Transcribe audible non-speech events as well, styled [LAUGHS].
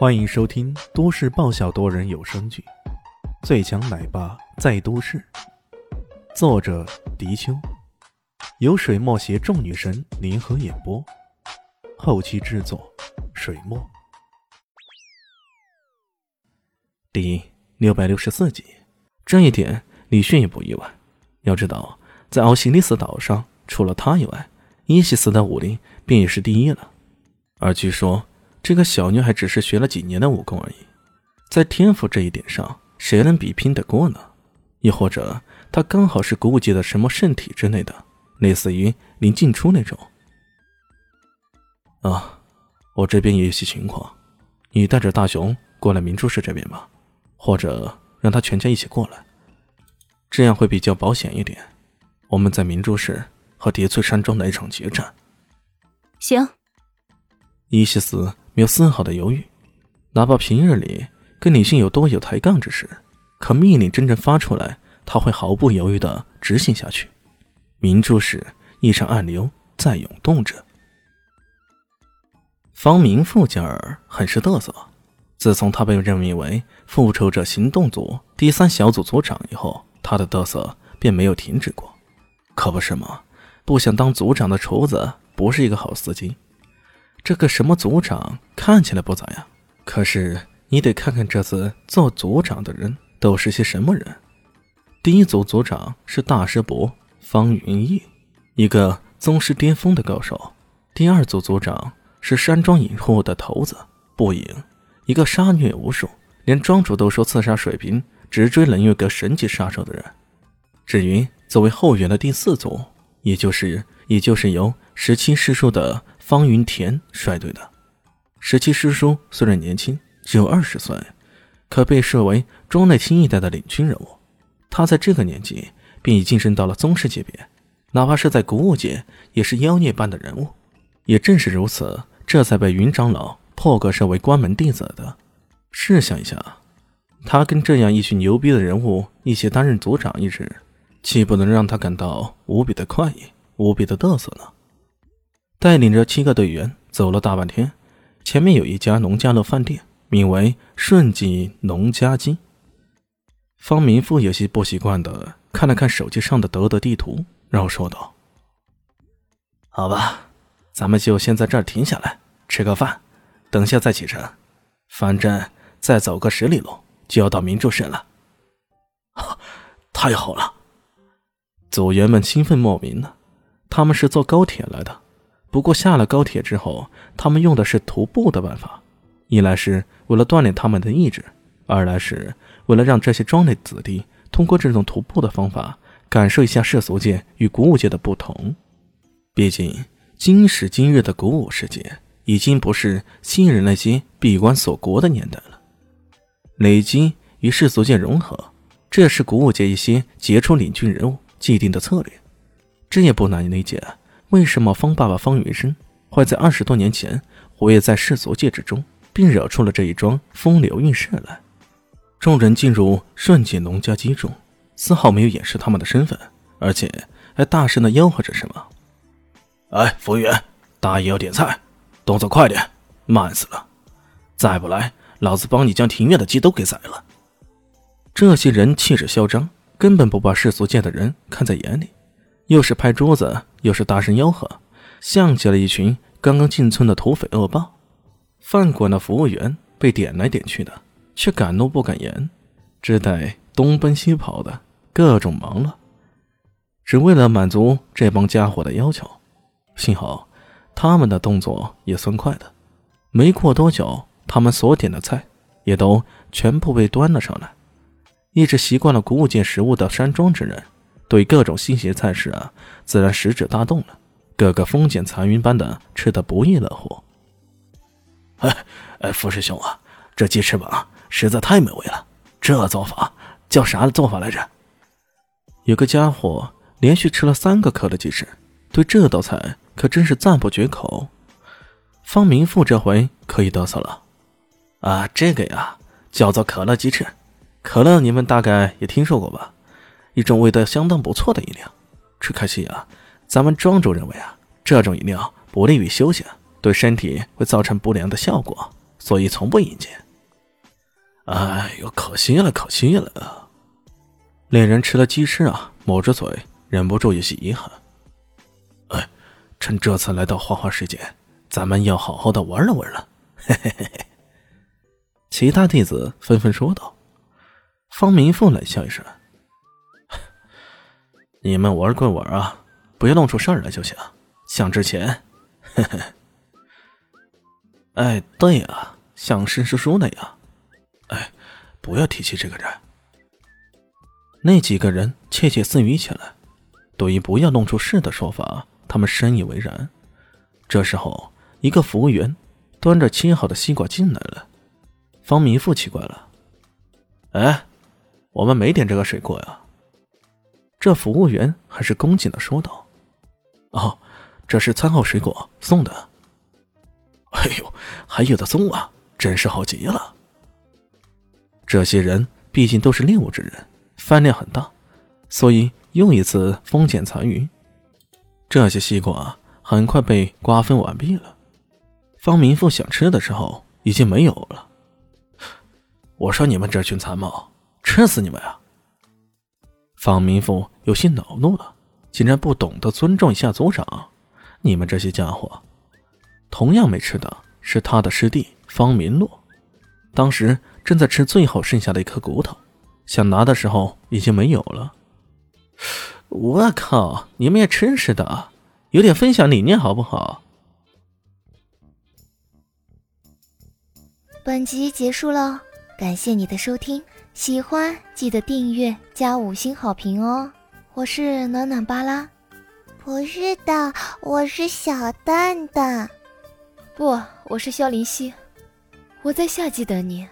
欢迎收听都市爆笑多人有声剧《最强奶爸在都市》，作者：迪秋，由水墨携众女神联合演播，后期制作：水墨。第六百六十四集，这一点李迅也不意外。要知道，在奥西里斯岛上，除了他以外，伊西斯的武力便也是第一了。而据说。这个小女孩只是学了几年的武功而已，在天赋这一点上，谁能比拼得过呢？亦或者，她刚好是古武界的什么圣体之类的，类似于林静初那种？啊，我这边也有些情况，你带着大雄过来明珠市这边吧，或者让他全家一起过来，这样会比较保险一点。我们在明珠市和叠翠山庄的一场决战。行。伊西斯。有丝毫的犹豫，哪怕平日里跟李迅有多有抬杠之事，可命令真正发出来，他会毫不犹豫的执行下去。明珠市一场暗流在涌动着。方明富家儿很是嘚瑟，自从他被任命为复仇者行动组第三小组组长以后，他的嘚瑟便没有停止过。可不是吗？不想当组长的厨子不是一个好司机。这个什么组长看起来不咋样，可是你得看看这次做组长的人都是些什么人。第一组组长是大师伯方云逸，一个宗师巅峰的高手；第二组组长是山庄隐户的头子不影，一个杀虐无数，连庄主都说刺杀水平直追冷月阁神级杀手的人。至于作为后援的第四组，也就是也就是由十七师叔的。方云田率队的十七师叔虽然年轻，只有二十岁，可被视为庄内新一代的领军人物。他在这个年纪便已晋升到了宗师级别，哪怕是在古武界也是妖孽般的人物。也正是如此，这才被云长老破格设为关门弟子的。试想一下，他跟这样一群牛逼的人物一起担任组长一职，岂不能让他感到无比的快意、无比的嘚瑟呢？带领着七个队员走了大半天，前面有一家农家乐饭店，名为“顺记农家鸡”。方明富有些不习惯的看了看手机上的德德地图，然后说道：“好吧，咱们就先在这儿停下来吃个饭，等下再启程。反正再走个十里路就要到明珠市了。”太好了！组员们兴奋莫名呢。他们是坐高铁来的。不过下了高铁之后，他们用的是徒步的办法，一来是为了锻炼他们的意志，二来是为了让这些庄内子弟通过这种徒步的方法，感受一下世俗界与古武界的不同。毕竟今时今日的古武世界已经不是新人那些闭关锁国的年代了，累积与世俗界融合，这是古武界一些杰出领军人物既定的策略，这也不难理解。为什么方爸爸方云生会在二十多年前活跃在世俗界之中，并惹出了这一桩风流韵事来？众人进入顺景农家鸡中，丝毫没有掩饰他们的身份，而且还大声的吆喝着什么：“哎，服务员，大爷要点菜，动作快点，慢死了！再不来，老子帮你将庭院的鸡都给宰了！”这些人气势嚣张，根本不把世俗界的人看在眼里。又是拍桌子，又是大声吆喝，像极了一群刚刚进村的土匪恶霸。饭馆的服务员被点来点去的，却敢怒不敢言，只得东奔西跑的，各种忙了，只为了满足这帮家伙的要求。幸好，他们的动作也算快的，没过多久，他们所点的菜也都全部被端了上来。一直习惯了古物界食物的山庄之人。对各种新鲜菜式啊，自然食指大动了，个个风卷残云般的吃得不亦乐乎。哎 [LAUGHS] 哎，傅师兄啊，这鸡翅膀实在太美味了，这做法叫啥做法来着？有个家伙连续吃了三个可乐鸡翅，对这道菜可真是赞不绝口。方明富这回可以嘚瑟了，啊，这个呀叫做可乐鸡翅，可乐你们大概也听说过吧？一种味道相当不错的饮料，只可惜啊，咱们庄主认为啊，这种饮料不利于休息，对身体会造成不良的效果，所以从不引荐。哎呦，可惜了，可惜了！猎人吃了鸡翅啊，抹着嘴，忍不住有些遗憾。哎，趁这次来到花花世界，咱们要好好的玩了玩了。嘿嘿嘿嘿。其他弟子纷纷说道。方明富冷笑一声：“你们玩归玩啊，不要弄出事儿来就行。像之前，嘿嘿。哎，对呀，像申师叔那样。哎，不要提起这个人。”那几个人窃窃私语起来。对于“不要弄出事”的说法，他们深以为然。这时候，一个服务员端着切好的西瓜进来了。方明富奇怪了：“哎，我们没点这个水果呀？”这服务员还是恭敬的说道：“哦，这是餐后水果送的。”哎呦，还有的送啊，真是好极了。这些人毕竟都是猎物之人，饭量很大，所以。又一次风险残余，这些西瓜很快被瓜分完毕了。方明富想吃的时候已经没有了。我说你们这群残毛，吃死你们呀！方明富有些恼怒了，竟然不懂得尊重一下族长。你们这些家伙，同样没吃的是他的师弟方明洛，当时正在吃最后剩下的一颗骨头，想拿的时候已经没有了。我靠！你们也真是的，有点分享理念好不好？本集结束了，感谢你的收听，喜欢记得订阅加五星好评哦！我是暖暖巴拉，不是的，我是小蛋蛋，不，我是萧林希，我在夏季等你。